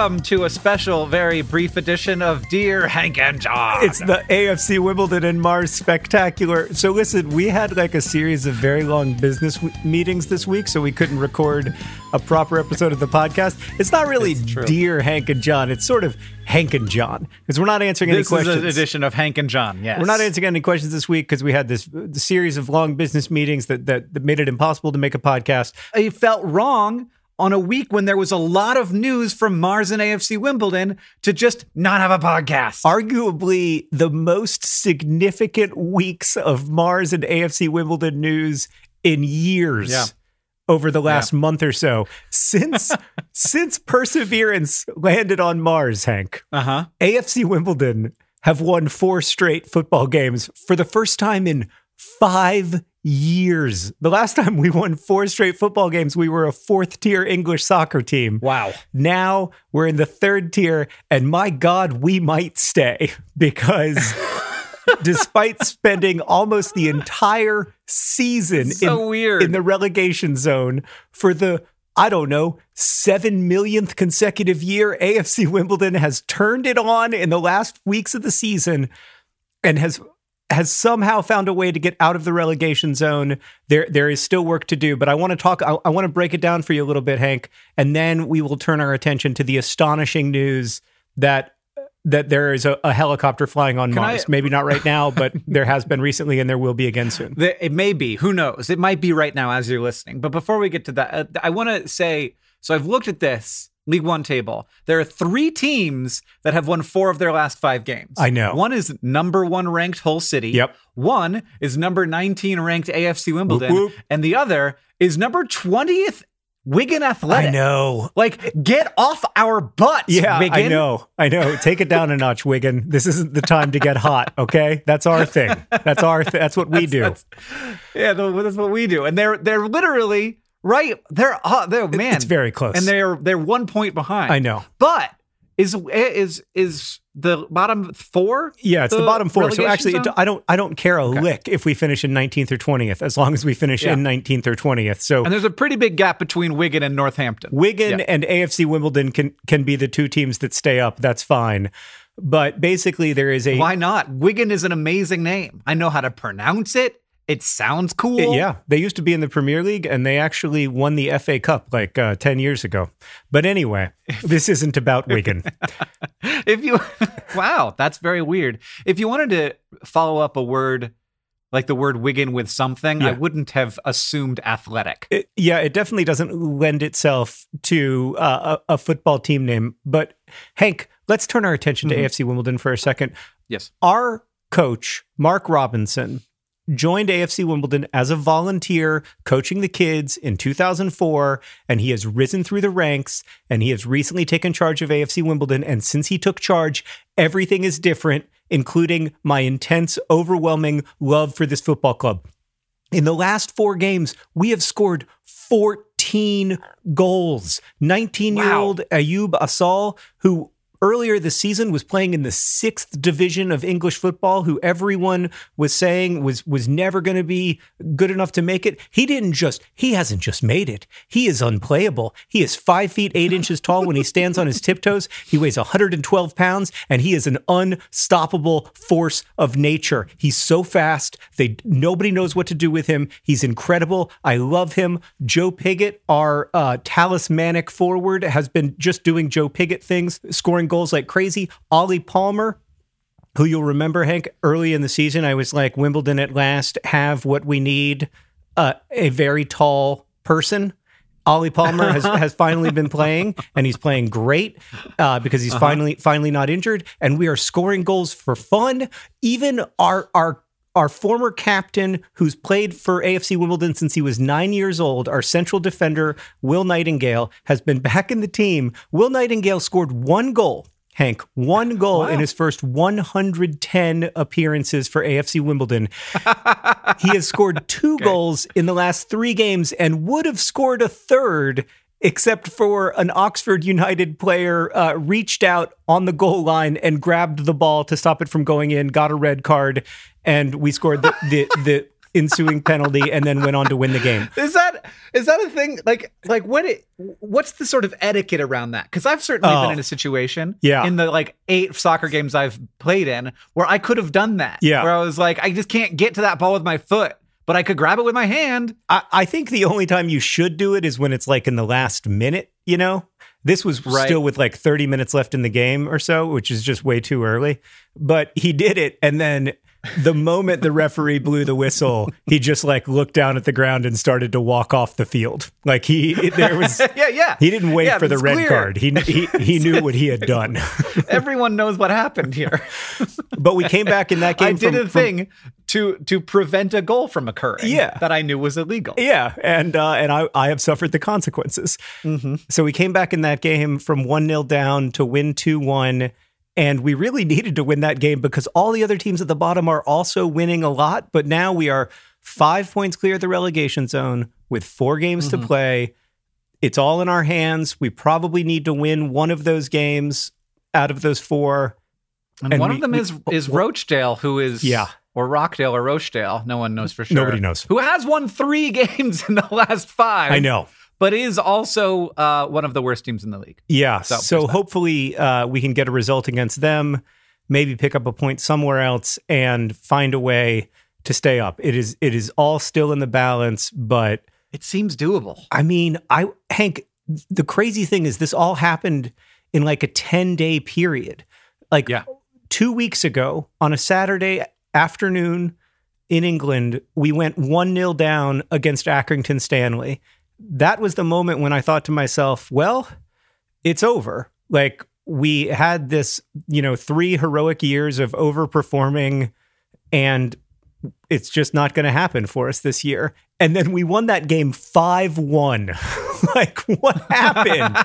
Welcome to a special, very brief edition of Dear Hank and John. It's the AFC Wimbledon and Mars spectacular. So listen, we had like a series of very long business w- meetings this week, so we couldn't record a proper episode of the podcast. It's not really It's. Dear Hank and John. It's sort of Hank and John because we're not answering any this is questions. an edition of Hank and John. Yes, We're not answering any questions this week because we had this series of long business meetings that, that that made it impossible to make a podcast. It felt wrong on a week when there was a lot of news from Mars and AFC Wimbledon to just not have a podcast. arguably the most significant weeks of Mars and AFC Wimbledon news in years. Yeah. Over the last month or so, since since Perseverance landed on Mars, Hank, Uh huh. AFC Wimbledon have won four straight football games for the first time in five years. The last time we won four straight football games, we were a fourth tier English soccer team. Wow. Now we're in the third tier, and my God, we might stay because despite spending almost the entire season So in, weird. in the relegation zone for the I don't know, seven millionth consecutive year, AFC Wimbledon has turned it on in the last weeks of the season and has has somehow found a way to get out of the relegation zone. There, there is still work to do, but I want to talk. I, I want to break it down for you a little bit, Hank, and then we will turn our attention to the astonishing news that that there is a, a helicopter flying on Can Mars. I- Maybe not right now, but there has been recently, and there will be again soon. It may be. Who knows? It might be right now as you're listening. But before we get to that, uh, I want to say so I've looked at this League One table. There are three teams that have won four of their last five games. I know. One is number one ranked Hull City. Yep. One is number 19 ranked AFC Wimbledon. whoop. And the other is number 20th Wigan Athletic. I know. Like, get off our butts, Yeah, Wigan. I know. I know. Take it down a notch, Wigan. This isn't the time to get hot. Okay, that's our thing. That's our. Th- that's what we do. That's- yeah, that's what we do. And they're they're literally right. They're uh, they're man. it's very close. and they're they're one point behind. I know. but is is is the bottom four? Yeah, it's the, bottom four. So actually, it. I don't. I don't care a lick if we finish in 19th or 20th, as long as we finish Yeah. in 19th or 20th. So and there's a pretty big gap between Wigan and Northampton. Wigan Yeah. and AFC Wimbledon can can be the two teams that stay up. That's fine. But basically, there is a Why not? Wigan is an amazing name. I know how to pronounce it. It sounds cool. Yeah, they used to be in the Premier League, and they actually won the FA Cup like uh, ten years ago. But anyway, this isn't about Wigan. If you wow, that's very weird. If you wanted to follow up a word like the word Wigan with something, I wouldn't have assumed athletic. It- yeah, it definitely doesn't lend itself to uh, a, a football team name. But Hank, let's turn our attention to AFC Wimbledon for a second. yes. Our coach, Mark Robinson, joined AFC Wimbledon as a volunteer coaching the kids in 2004, and he has risen through the ranks and he has recently taken charge of AFC Wimbledon. And since he took charge, everything is different, including my intense, overwhelming love for this football club. In the last four games, we have scored 14 goals. 19 year old Ayoub Assal, who earlier this season was playing in the sixth division of English football, who everyone was saying was was never going to be good enough to make it. He didn't just he hasn't just made it. He is unplayable. He is five feet eight inches tall when he stands on his tiptoes. He weighs 112 pounds, and he is an unstoppable force of nature. He's so fast. They nobody knows what to do with him. He's incredible. I love him. Joe Pigott, our uh, talismanic forward, has been just doing Joe Pigott things, scoring goals like crazy. Ollie Palmer, who you'll remember, Hank, early in the season, I was like, Wimbledon at last have what we need uh, a very tall person. Ollie Palmer has, has finally been playing, and he's playing great uh, because he's finally finally not injured, and we are scoring goals for fun. Even our our our former captain, who's played for AFC Wimbledon since he was nine years old, our central defender Will Nightingale has been back in the team. Will Nightingale scored one goal. Hank, one goal in his first 110 appearances for AFC Wimbledon. he has scored two goals in the last three games and would have scored a third except for an Oxford United player uh, reached out on the goal line and grabbed the ball to stop it from going in, got a red card, and we scored the the, the ensuing penalty and then went on to win the game. Is that is that a thing? Like like what it what's the sort of etiquette around that? Because I've certainly Oh. been in a situation Yeah. in the like eight soccer games I've played in where I could have done that. Yeah. Where I was like, I just can't get to that ball with my foot, but I could grab it with my hand. I, I think the only time you should do it is when it's like in the last minute, you know? This was Right. still with like 30 minutes left in the game or so, which is just way too early. But he did it. And then the moment the referee blew the whistle, he just like looked down at the ground and started to walk off the field. Like he, there was, Yeah, yeah. he didn't wait Yeah, for the red clear. card. He, he, he knew what he had done. Everyone knows what happened here. but we came back in that game. I did from- a from- thing to to prevent a goal from occurring. Yeah. That I knew was illegal. Yeah, and uh, and I I have suffered the consequences. So we came back in that game from one 0 down to win two one, and we really needed to win that game because all the other teams at the bottom are also winning a lot. But now we are five points clear of the relegation zone with four games to mm-hmm. play. It's all in our hands. We probably need to win one of those games out of those four. And, And one we- of them we- is is Rochdale, who is Yeah. or Rockdale or Rochdale. No one knows for sure. Nobody knows. Who has won three games in the last five? I know. But is also uh, one of the worst teams in the league. Yeah. So, So, hopefully uh, we can get a result against them, maybe pick up a point somewhere else and find a way to stay up. It is it is all still in the balance, but It seems doable. I mean, I Hank, the crazy thing is this all happened in like a 10-day period. Like Yeah. 2 weeks ago on a Saturday afternoon in England, we went 1-0 down against Accrington Stanley. That was the moment when I thought to myself, well, it's over. Like we had this, you know, three heroic years of overperforming and it's just not going to happen for us this year. And then we won that game 5-1. like what happened?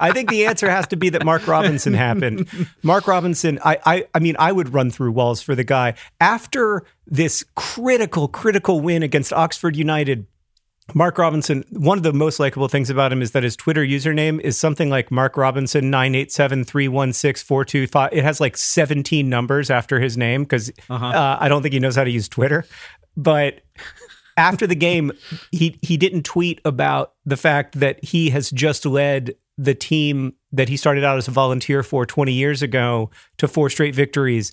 I think the answer has to be that Mark Robinson happened. Mark Robinson, I, I I mean, I would run through walls for the guy. After this critical, critical win against Oxford United, Mark Robinson, one of the most likable things about him is that his Twitter username is something like Mark Robinson 987316425. It has like 17 numbers after his name because uh, I don't think he knows how to use Twitter. But after the game, he he didn't tweet about the fact that he has just led the team that he started out as a volunteer for 20 years ago to four straight victories.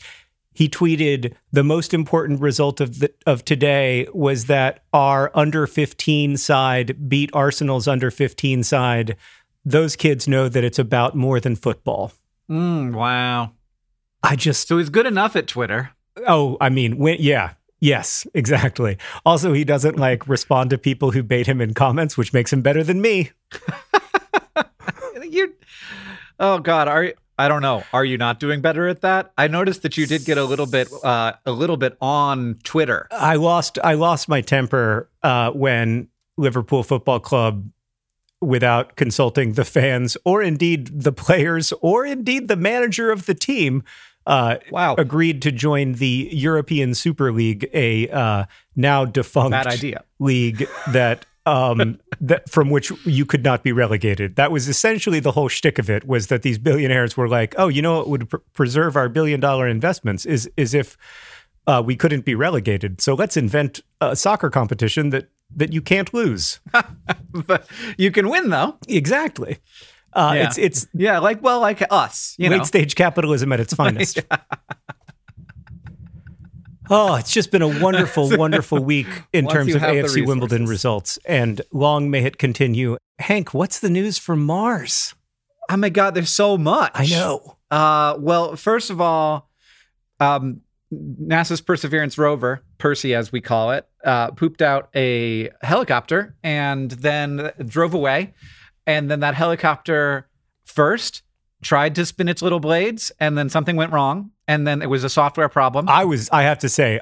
He tweeted the most important result of the, of today was that our under 15 side beat Arsenal's under 15 side. Those kids know that it's about more than football. Mm, wow. I just So he's good enough at Twitter. Oh, I mean, when, yeah, yes, exactly. Also, he doesn't like respond to people who bait him in comments, which makes him better than me. You're, oh God, are you? I don't know. Are you not doing better at that? I noticed that you did get a little bit, uh, a little bit on Twitter. I lost, I lost my temper uh, when Liverpool Football Club, without consulting the fans or indeed the players or indeed the manager of the team, uh, Wow. agreed to join the European Super League, a uh, now defunct league that um, that from which you could not be relegated. That was essentially the whole shtick of it. Was that these billionaires were like, "Oh, you know what would pr- preserve our billion dollar investments is is if uh, we couldn't be relegated. So let's invent a soccer competition that that you can't lose. but you can win though. Exactly. Uh, Yeah. It's it's Yeah, like well, like us, you late know. stage capitalism at its finest. Oh, it's just been a wonderful, wonderful week in Once terms of AFC Wimbledon results, and long may it continue. Hank, what's the news from Mars? Oh my god, there's so much. I know. Uh, well, first of all, um, NASA's Perseverance rover, Percy as we call it, uh, pooped out a helicopter and then drove away. And then that helicopter first tried to spin its little blades, and then something went wrong, and then it was a software problem. I was, I have to say,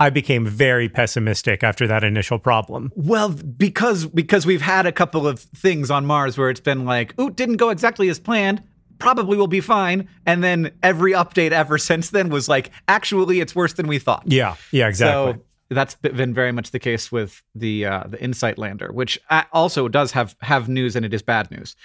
I became very pessimistic after that initial problem. Well, because because we've had a couple of things on Mars where it's been like, "Ooh, didn't go exactly as planned. Probably will be fine." And then every update ever since then was like, "Actually, it's worse than we thought." Yeah, yeah, exactly. So that's been very much the case with the uh, the Insight lander, which uh, also does have have news and it is bad news.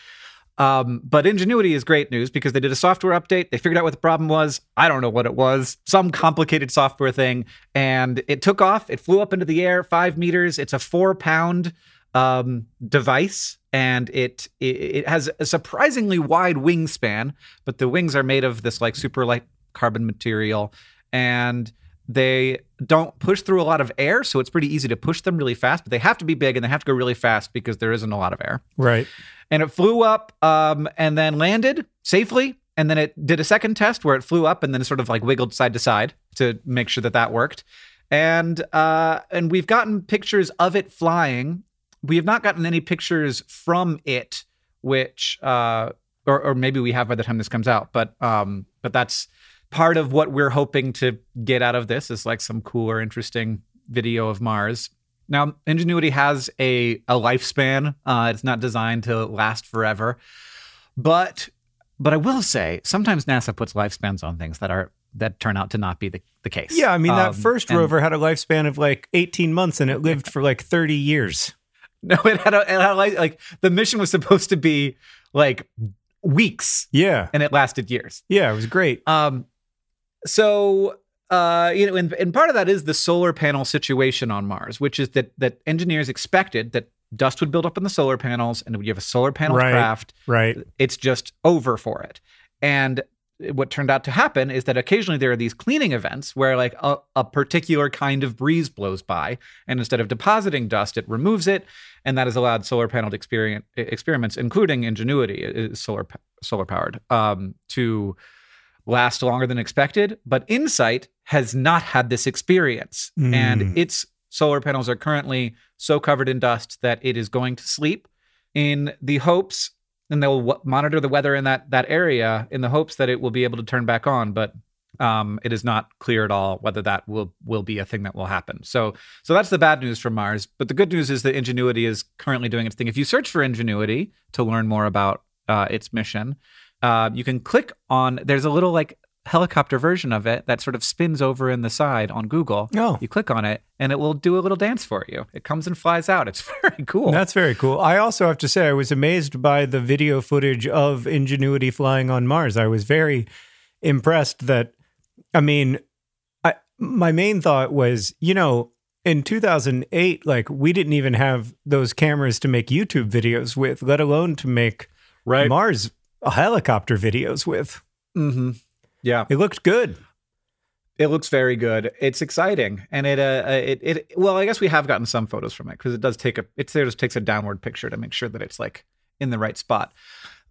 Um, but Ingenuity is great news because they did a software update. They figured out what the problem was. I don't know what it was, some complicated software thing, and it took off. It flew up into the air, five meters. It's a four pound um, device, and it, it it has a surprisingly wide wingspan. But the wings are made of this like super light carbon material, and they don't push through a lot of air, so it's pretty easy to push them really fast. But they have to be big and they have to go really fast because there isn't a lot of air right. and it flew up um, and then landed safely. And then it did a second test where it flew up and then sort of like wiggled side to side to make sure that that worked. And uh, and we've gotten pictures of it flying. We have not gotten any pictures from it, which uh, or or maybe we have by the time this comes out. But um, but that's part of what we're hoping to get out of this is like some cool or interesting video of Mars. Now, Ingenuity has a, a lifespan. Uh, it's not designed to last forever. But but I will say, sometimes NASA puts lifespans on things that are that turn out to not be the, the case. Yeah, I mean that Um, first and- rover had a lifespan of like 18 months, and it lived for like 30 years. No, it had, a, it had a, li- like the mission was supposed to be like weeks, Yeah, and it lasted years. yeah, it was great. Um, so uh, you know, and, and part of that is the solar panel situation on Mars, which is that that engineers expected that dust would build up in the solar panels, and when you have a solar panel Right. craft, Right. it's just over for it. And what turned out to happen is that occasionally there are these cleaning events where like a, a particular kind of breeze blows by and instead of depositing dust it removes it and that has allowed solar panel experience, experiments including ingenuity solar solar powered um, to last longer than expected but insight has not had this experience. Mm. and its solar panels are currently so covered in dust that it is going to sleep in the hopes and they'll w- monitor the weather in that that area in the hopes that it will be able to turn back on but um, it is not clear at all whether that will will be a thing that will happen. So so that's the bad news from mars. But the good news is that ingenuity is currently doing its thing. If you search for ingenuity to learn more about uh, its mission uh, you can click on there's a little like helicopter version of it that sort of spins over in the side on google Oh. you click on it and it will do a little dance for you it comes and flies out it's very cool That's very cool. I also have to say, I was amazed by the video footage of Ingenuity flying on Mars. I was very impressed that, I mean, I, my main thought was, you know, in 2008, like we didn't even have those cameras to make YouTube videos with, let alone to make right Mars helicopter videos with. mm-hmm. yeah It looked good. It looks very good. It's exciting, and it uh it it well, I guess we have gotten some photos from it because it does take a it just takes a downward picture to make sure that it's like in the right spot.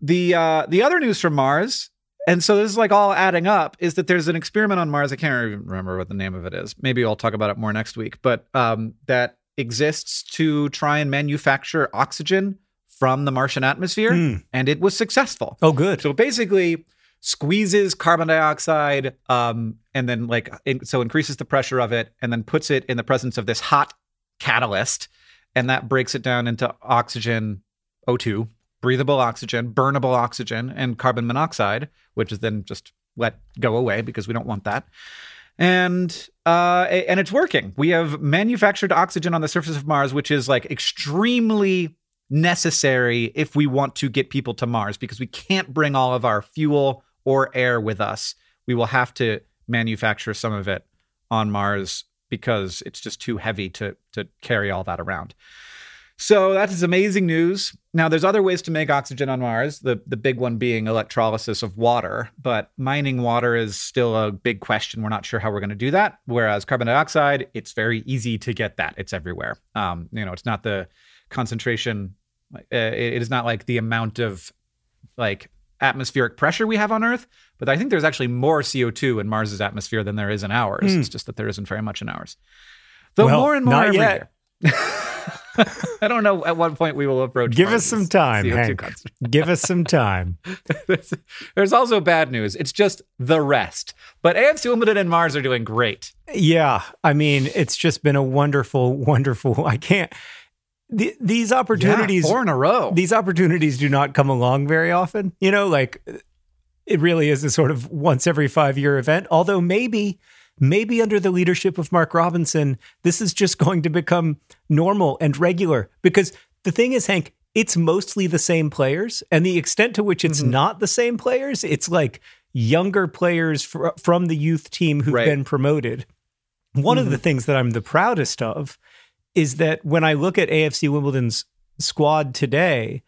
The uh the other news from Mars, and so this is like all adding up, is that there's an experiment on Mars. I can't even remember what the name of it is. Maybe I'll talk about it more next week. But um that exists to try and manufacture oxygen from the Martian atmosphere, Hmm. and it was successful. Oh, good. So basically, squeezes carbon dioxide, um, and then like in, so increases the pressure of it, and then puts it in the presence of this hot catalyst, and that breaks it down into oxygen, O2, breathable oxygen, burnable oxygen, and carbon monoxide, which is then just let go away because we don't want that. and uh, and it's working. We have manufactured oxygen on the surface of Mars, which is like extremely necessary if we want to get people to Mars because we can't bring all of our fuel or air with us. We will have to manufacture some of it on Mars because it's just too heavy to to carry all that around. So that is amazing news. Now there's other ways to make oxygen on Mars, the the big one being electrolysis of water, but mining water is still a big question. We're not sure how we're going to do that. Whereas carbon dioxide, it's very easy to get that. It's everywhere. Um, you know, it's not the concentration uh, it is not like the amount of like atmospheric pressure we have on Earth, but I think there's actually more CO2 in Mars's atmosphere than there is in ours. Hmm. It's just that there isn't very much in ours. Though Well, more and more every yet. year. I don't know at what point we will approach. Give us some time, CO2 Hank. Give us some time. there's, there's also bad news. It's just the rest. But AFC Wimbledon and Mars are doing great. Yeah, I mean, it's just been a wonderful, wonderful. I can't. The, these opportunities, yeah, four in a row. these opportunities do not come along very often. You know, like it really is a sort of once every five year event. Although maybe, maybe under the leadership of Mark Robinson, this is just going to become normal and regular. Because the thing is, Hank, it's mostly the same players, and the extent to which it's Mhm. not the same players, it's like younger players fr- from the youth team who've Right. been promoted. One of Mhm. the things that I'm the proudest of is that when I look at AFC Wimbledon's squad today,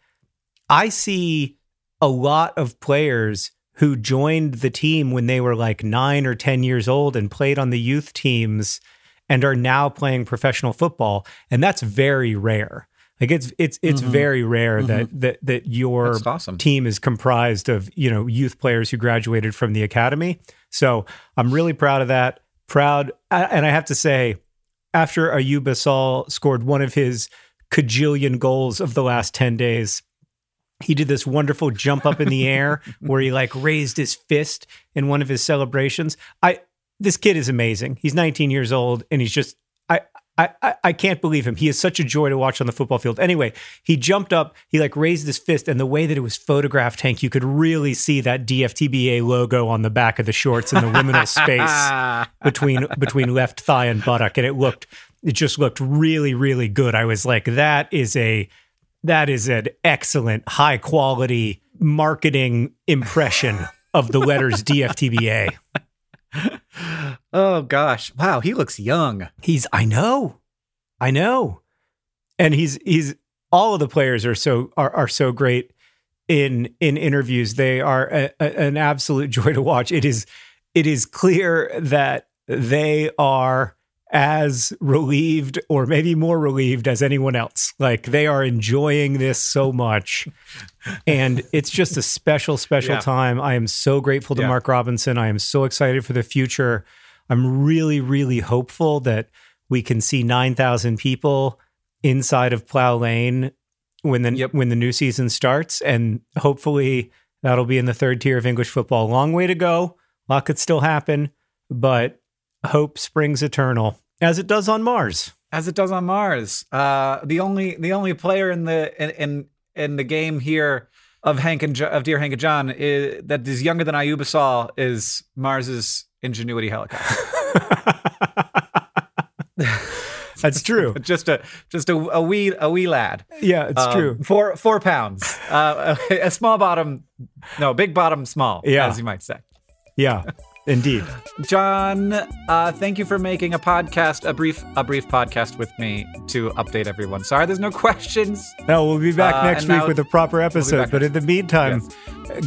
I see a lot of players who joined the team when they were like nine or 10 years old and played on the youth teams and are now playing professional football. And that's very rare. Like it's it's it's Mhm. very rare that that that your awesome. team is comprised of you know youth players who graduated from the academy. So I'm really proud of that. Proud, and I have to say, after Ayoub Assal scored one of his cajillion goals of the last ten days, he did this wonderful jump up in the air where he like raised his fist in one of his celebrations. I this kid is amazing. He's 19 years old and he's just I I can't believe him. He is such a joy to watch on the football field. Anyway, he jumped up, he like raised his fist, and the way that it was photographed, Hank, you could really see that DFTBA logo on the back of the shorts in the liminal space between between left thigh and buttock, and it looked it just looked really really good. I was like, that is a that is an excellent high quality marketing impression of the letters DFTBA. oh gosh. Wow, he looks young. He's I know. I know. And he's he's all of the players are so are, are so great in in interviews. They are a, a- an absolute joy to watch. It is it is clear that they are as relieved or maybe more relieved as anyone else. Like they are enjoying this so much. And it's just a special, special Yeah. time. I am so grateful to Yeah. Mark Robinson. I am so excited for the future. I'm really, really hopeful that we can see 9,000 people inside of Plough Lane when the Yep. when the new season starts, and hopefully that'll be in the third tier of English football. Long way to go. A lot could still happen, but hope springs eternal, as it does on Mars. as it does on Mars. Uh, the only the only player in the in in, in the game here of Hank and jo- of Dear Hank and John is, that is younger than Ayuba is Mars's Ingenuity helicopter. That's true. just a just a, a wee a wee lad. Yeah, it's Um, true. Four four pounds. Uh, a, a small bottom, no big bottom, small. Yeah. as you might say. Yeah, indeed. John, uh, thank you for making a podcast, a brief, a brief podcast with me to update everyone. Sorry, there's no questions. No, we'll be back Uh, next week now- with a proper episode. back but in the meantime,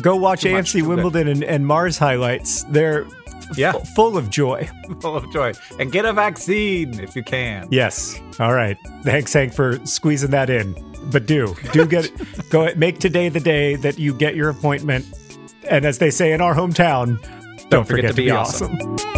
go watch Too AFC. Wimbledon and, and Mars highlights. They're f- Yeah. full of joy. Full of joy, and get a vaccine if you can. Yes. All right. Thanks, Hank, for squeezing that in. But do do get go make today the day that you get your appointment. And as they say in our hometown, don't, forget to be awesome. awesome.